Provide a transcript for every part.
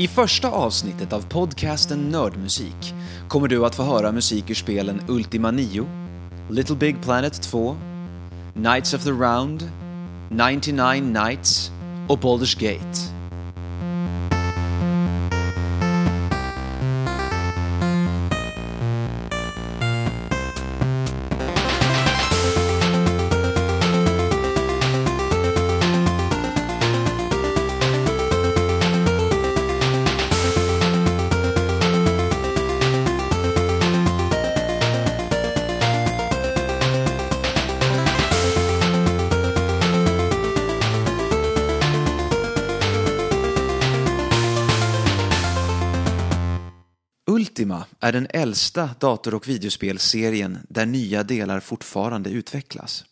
I första avsnittet av podcasten Nördmusik kommer du att få höra musik ur spelen Ultima 9, Little Big Planet 2, Knights of the Round, 99 Nights och Baldur's Gate. Ultima är den äldsta dator och videospelserien där nya delar fortfarande utvecklas.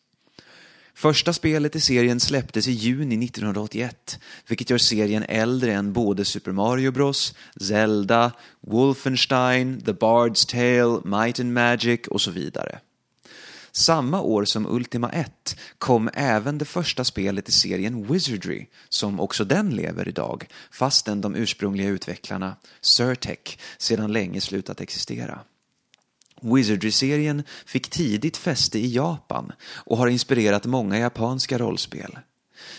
Första spelet i serien släpptes i juni 1981, vilket gör serien äldre än både Super Mario Bros, Zelda, Wolfenstein, The Bard's Tale, Might and Magic och så vidare. Samma år som Ultima 1 kom även det första spelet i serien Wizardry, som också den lever idag, fastän de ursprungliga utvecklarna, Surtech, sedan länge slutat existera. Wizardry-serien fick tidigt fäste i Japan och har inspirerat många japanska rollspel.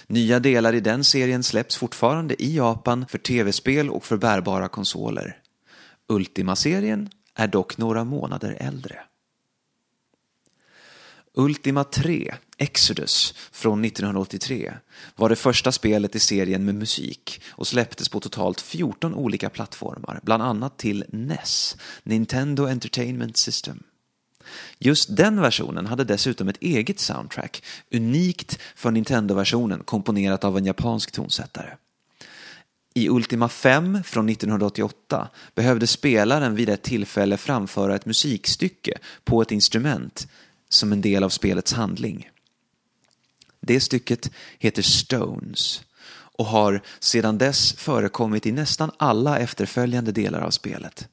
Nya delar i den serien släpps fortfarande i Japan för tv-spel och för bärbara konsoler. Ultima-serien är dock några månader äldre. Ultima 3, Exodus, från 1983 var det första spelet i serien med musik och släpptes på totalt 14 olika plattformar, bland annat till NES, Nintendo Entertainment System. Just den versionen hade dessutom ett eget soundtrack, unikt för Nintendo-versionen komponerat av en japansk tonsättare. I Ultima 5 från 1988 behövde spelaren vid ett tillfälle framföra ett musikstycke på ett instrument som en del av spelets handling. Det stycket heter Stones och har sedan dess förekommit i nästan alla efterföljande delar av spelet.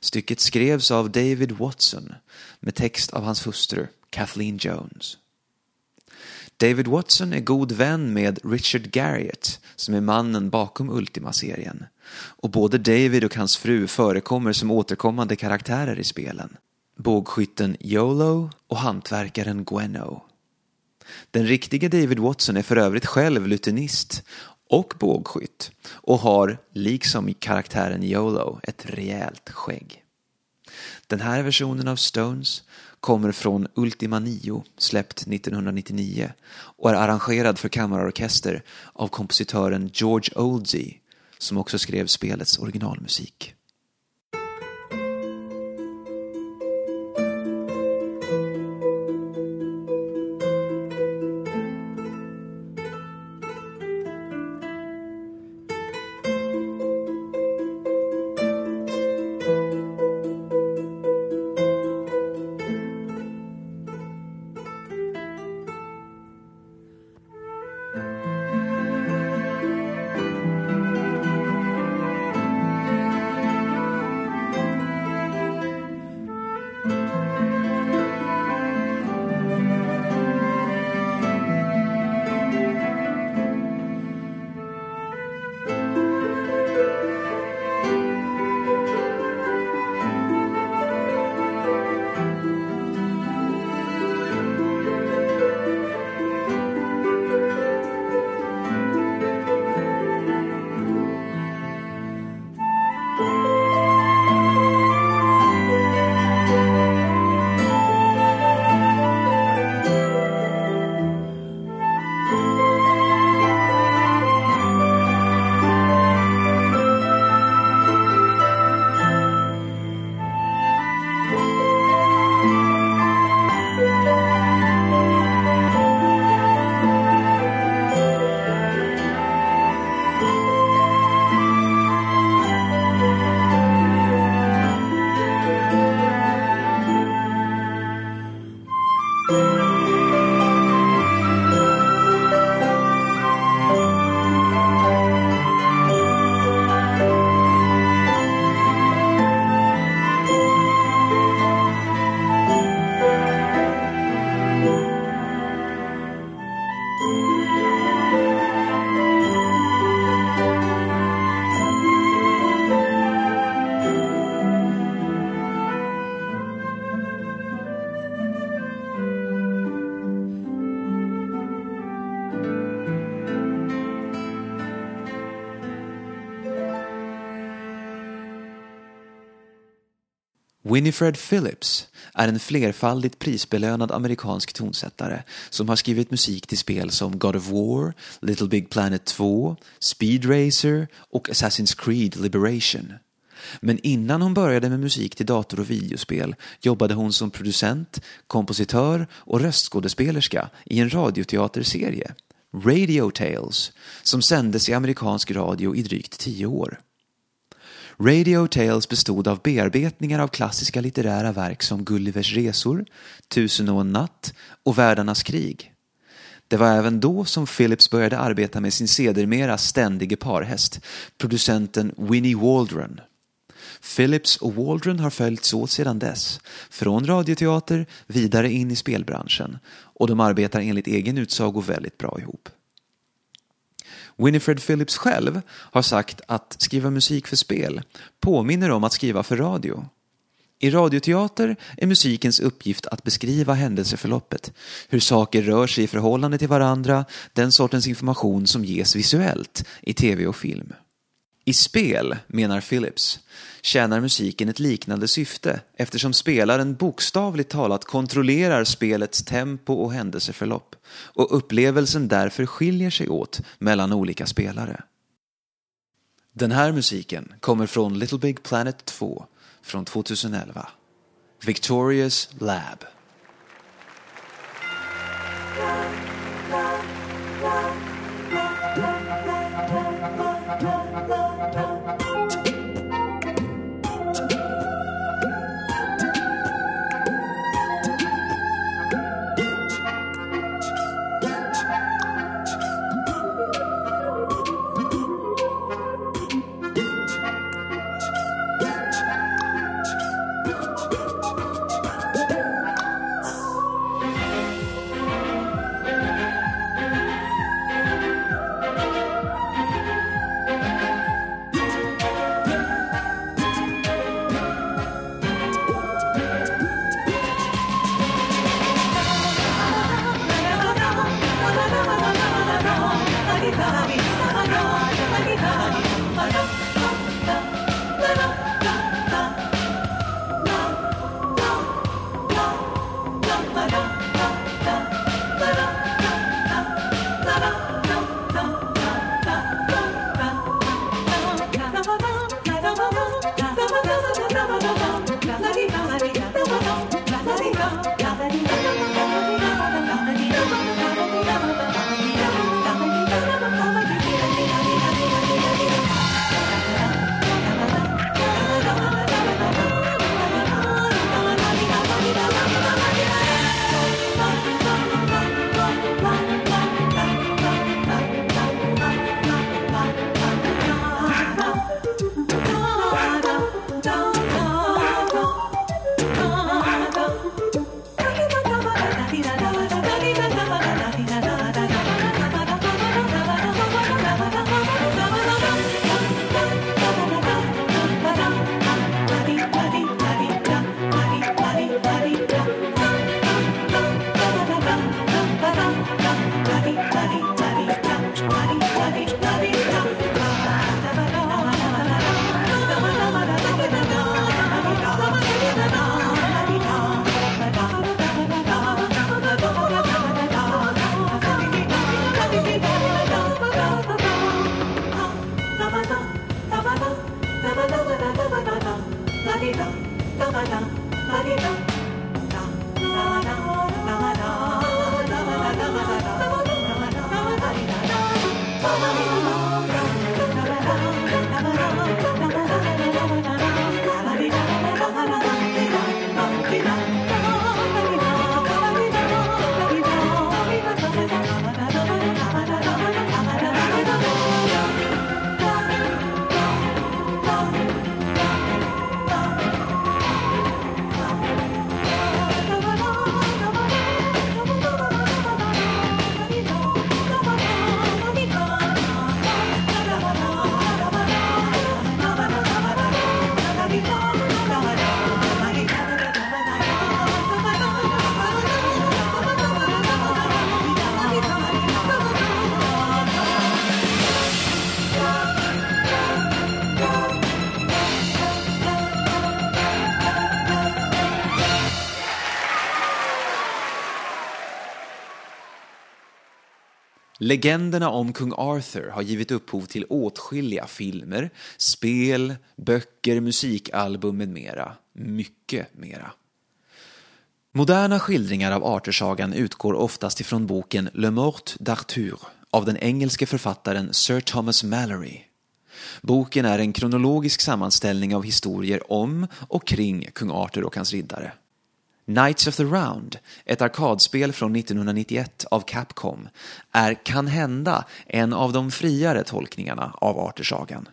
Stycket skrevs av David Watson med text av hans hustru Kathleen Jones. David Watson är god vän med Richard Garriott som är mannen bakom Ultima-serien. Och både David och hans fru förekommer som återkommande karaktärer i spelen bågskytten YOLO och hantverkaren Gweno. Den riktiga David Watson är för övrigt själv lutenist och bågskytt och har, liksom karaktären YOLO, ett rejält skägg. Den här versionen av Stones kommer från Ultima 9, släppt 1999 och är arrangerad för kammarorkester av kompositören George Oldsey som också skrev spelets originalmusik. Winifred Phillips är en flerfaldigt prisbelönad amerikansk tonsättare som har skrivit musik till spel som God of War, Little Big Planet 2, Speed Racer och Assassin's Creed Liberation. Men innan hon började med musik till dator och videospel jobbade hon som producent, kompositör och röstskådespelerska i en radioteaterserie, Radio Tales, som sändes i amerikansk radio i drygt tio år. Radio Tales bestod av bearbetningar av klassiska litterära verk som Gullivers resor, Tusen och en natt och Världarnas krig. Det var även då som Phillips började arbeta med sin sedermera ständige parhäst, producenten Winnie Waldron. Phillips och Waldron har följts åt sedan dess, från radioteater vidare in i spelbranschen och de arbetar enligt egen utsago väldigt bra ihop. Winifred Phillips själv har sagt att skriva musik för spel påminner om att skriva för radio. I radioteater är musikens uppgift att beskriva händelseförloppet, hur saker rör sig i förhållande till varandra, den sortens information som ges visuellt i tv och film. I spel, menar Phillips, tjänar musiken ett liknande syfte eftersom spelaren bokstavligt talat kontrollerar spelets tempo och händelseförlopp och upplevelsen därför skiljer sig åt mellan olika spelare. Den här musiken kommer från Little Big Planet 2 från 2011. Victorious Lab. Legenderna om kung Arthur har givit upphov till åtskilliga filmer, spel, böcker, musikalbum med mera. Mycket mera. Moderna skildringar av Arthursagan utgår oftast ifrån boken Le Mort d'Arthur av den engelske författaren Sir Thomas Malory. Boken är en kronologisk sammanställning av historier om och kring kung Arthur och hans riddare. Knights of the Round, ett arkadspel från 1991 av Capcom, är kan hända en av de friare tolkningarna av Artersagan.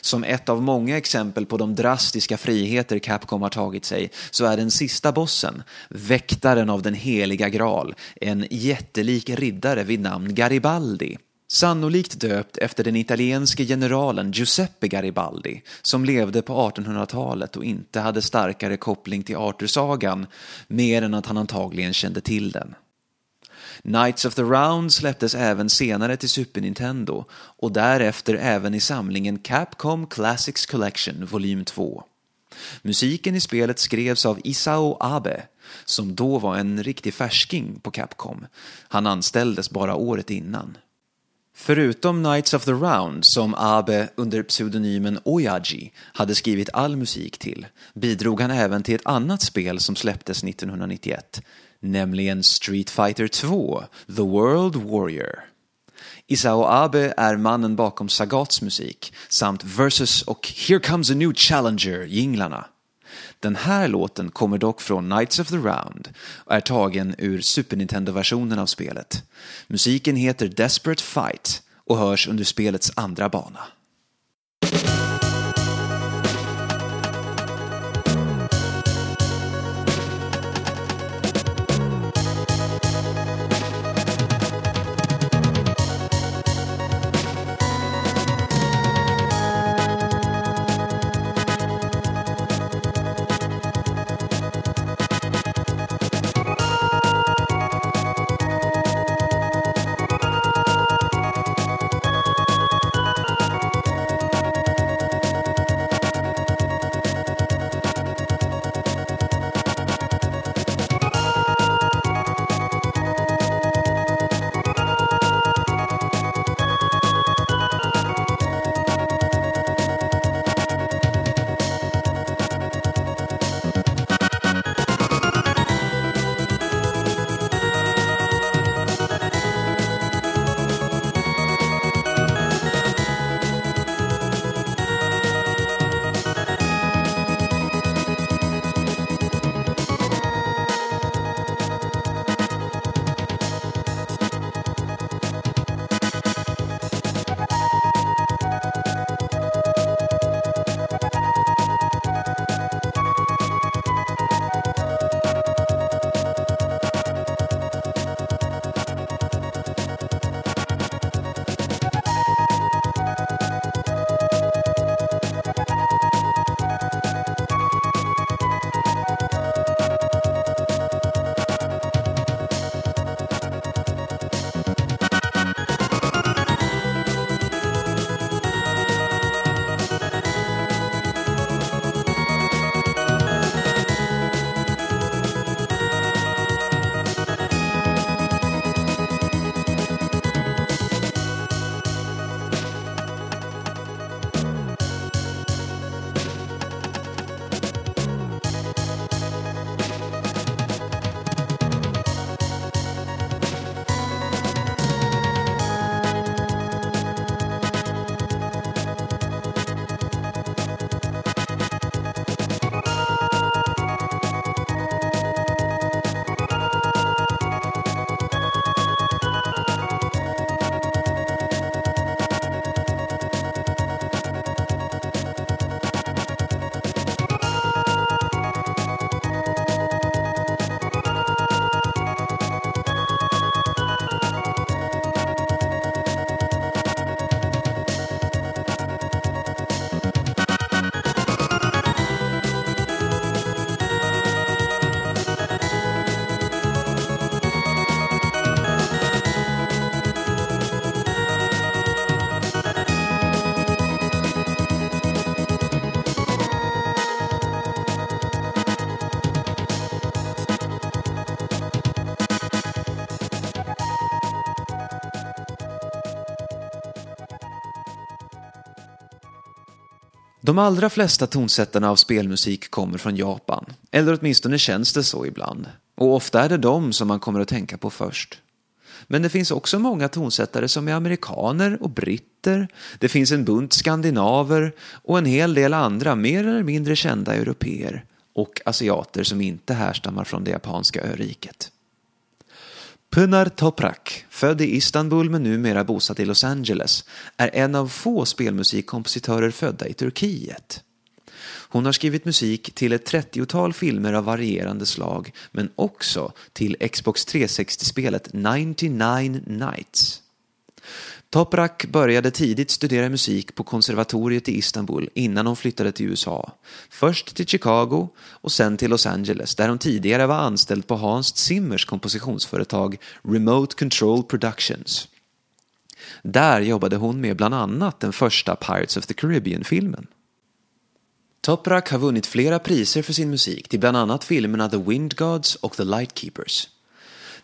Som ett av många exempel på de drastiska friheter Capcom har tagit sig så är den sista bossen, väktaren av den heliga graal, en jättelik riddare vid namn Garibaldi. Sannolikt döpt efter den italienske generalen Giuseppe Garibaldi som levde på 1800-talet och inte hade starkare koppling till Arthursagan mer än att han antagligen kände till den. Knights of the Round släpptes även senare till Super Nintendo och därefter även i samlingen Capcom Classics Collection volym 2. Musiken i spelet skrevs av Isao Abe, som då var en riktig färsking på Capcom. Han anställdes bara året innan. Förutom Knights of the Round, som Abe under pseudonymen Oyaji hade skrivit all musik till, bidrog han även till ett annat spel som släpptes 1991, nämligen Street Fighter 2, The World Warrior. Isao Abe är mannen bakom Sagats musik samt Versus och Here Comes a New Challenger-jinglarna. Den här låten kommer dock från Knights of the Round och är tagen ur Super Nintendo-versionen av spelet. Musiken heter Desperate Fight och hörs under spelets andra bana. De allra flesta tonsättarna av spelmusik kommer från Japan, eller åtminstone känns det så ibland. Och ofta är det dem som man kommer att tänka på först. Men det finns också många tonsättare som är amerikaner och britter, det finns en bunt skandinaver och en hel del andra mer eller mindre kända europeer och asiater som inte härstammar från det japanska öriket. Pınar Toprak, född i Istanbul men numera bosatt i Los Angeles, är en av få spelmusikkompositörer födda i Turkiet. Hon har skrivit musik till ett 30-tal filmer av varierande slag, men också till Xbox 360-spelet 99 Nights. Toprak började tidigt studera musik på konservatoriet i Istanbul innan hon flyttade till USA. Först till Chicago och sen till Los Angeles där hon tidigare var anställd på Hans Zimmers kompositionsföretag Remote Control Productions. Där jobbade hon med bland annat den första Pirates of the Caribbean-filmen. Toprak har vunnit flera priser för sin musik till bland annat filmerna The Wind Gods och The Lightkeepers.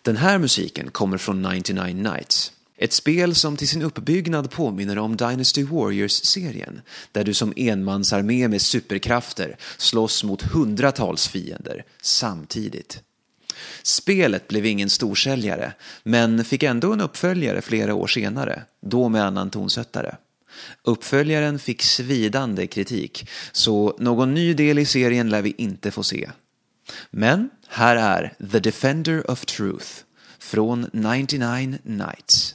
Den här musiken kommer från 99 Nights. Ett spel som till sin uppbyggnad påminner om Dynasty Warriors-serien, där du som enmansarmé med superkrafter slåss mot hundratals fiender samtidigt. Spelet blev ingen storsäljare, men fick ändå en uppföljare flera år senare, då med annan tonsättare. Uppföljaren fick svidande kritik, så någon ny del i serien lär vi inte få se. Men här är The Defender of Truth från 99 Nights.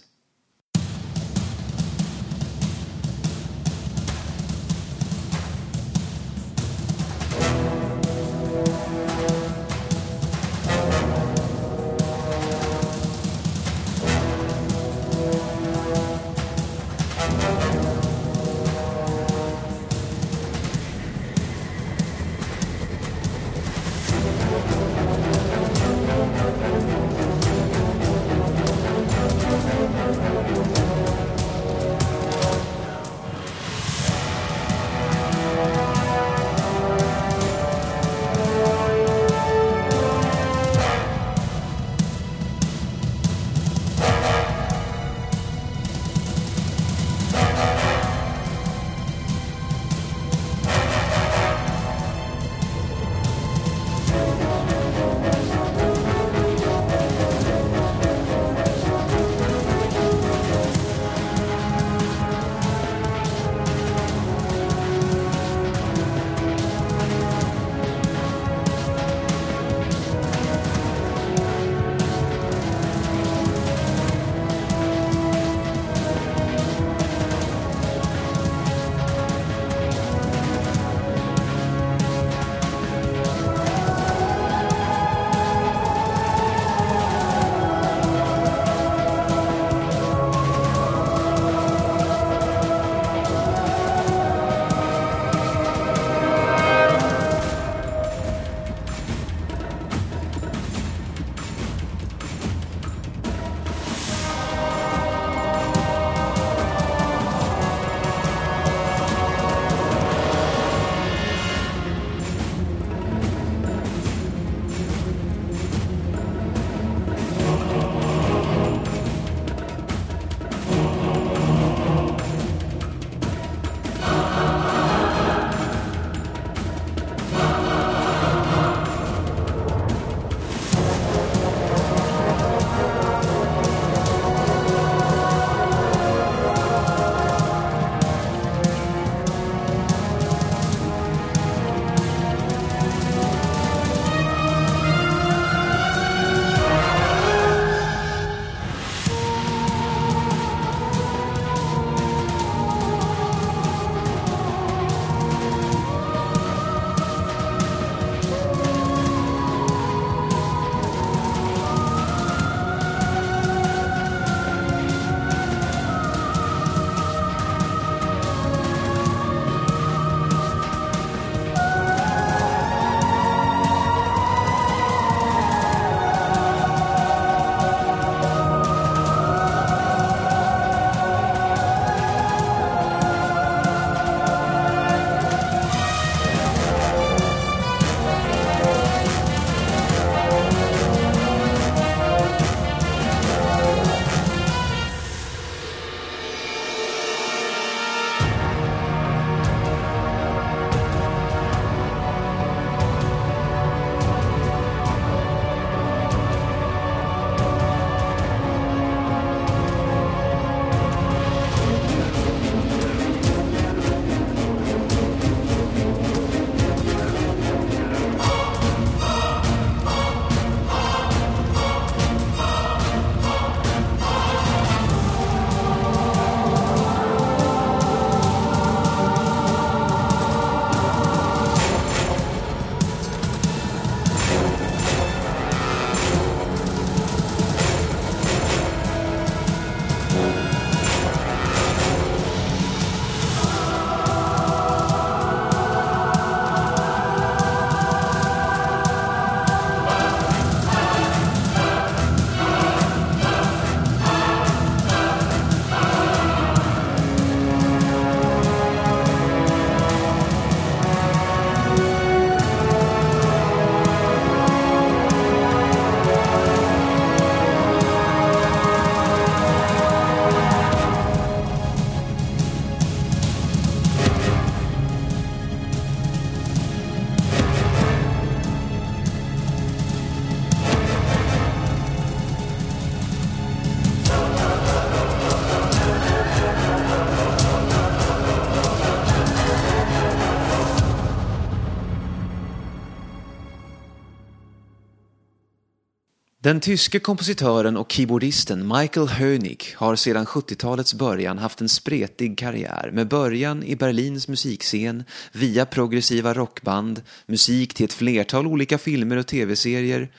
Den tyske kompositören och keyboardisten Michael Hönig har sedan 70-talets början haft en spretig karriär med början i Berlins musikscen, via progressiva rockband, musik till ett flertal olika filmer och tv-serier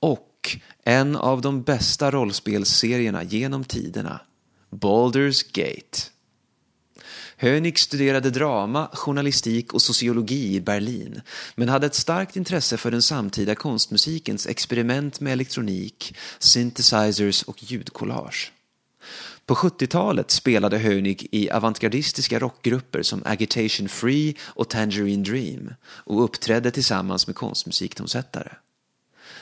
och en av de bästa rollspelsserierna genom tiderna, Baldur's Gate. Hönig studerade drama, journalistik och sociologi i Berlin men hade ett starkt intresse för den samtida konstmusikens experiment med elektronik, synthesizers och ljudkollage. På 70-talet spelade Hönig i avantgardistiska rockgrupper som Agitation Free och Tangerine Dream och uppträdde tillsammans med konstmusiktonsättare.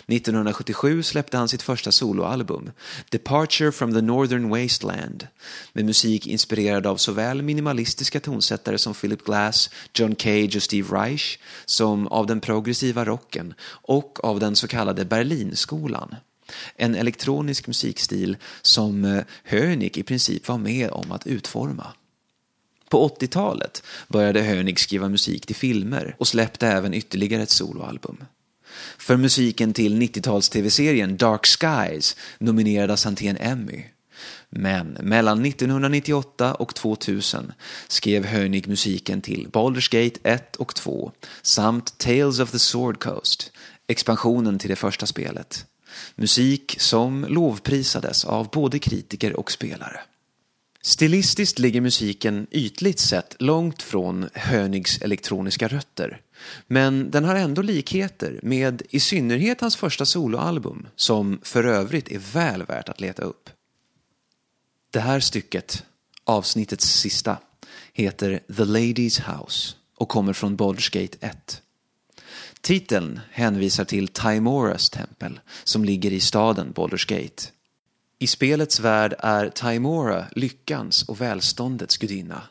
1977 släppte han sitt första soloalbum, Departure from the Northern Wasteland, med musik inspirerad av såväl minimalistiska tonsättare som Philip Glass, John Cage och Steve Reich, som av den progressiva rocken och av den så kallade Berlinskolan. En elektronisk musikstil som eh, Hönig i princip var med om att utforma. På 80-talet började Hönig skriva musik till filmer och släppte även ytterligare ett soloalbum. För musiken till 90-tals-tv-serien Dark Skies nominerades han till en Emmy. Men mellan 1998 och 2000 skrev Hönig musiken till Baldur's Gate 1 och 2 samt Tales of the Sword Coast, expansionen till det första spelet. Musik som lovprisades av både kritiker och spelare. Stilistiskt ligger musiken ytligt sett långt från Hönigs elektroniska rötter. Men den har ändå likheter med i synnerhet hans första soloalbum som för övrigt är väl värt att leta upp. Det här stycket, avsnittets sista, heter The Lady's House och kommer från Baldur's Gate 1. Titeln hänvisar till Timoras tempel som ligger i staden Baldur's Gate. I spelets värld är Timora lyckans och välståndets gudinna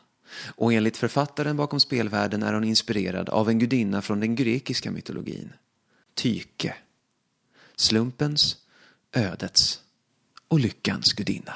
och enligt författaren bakom spelvärlden är hon inspirerad av en gudinna från den grekiska mytologin. Tyke. Slumpens, ödets och lyckans gudinna.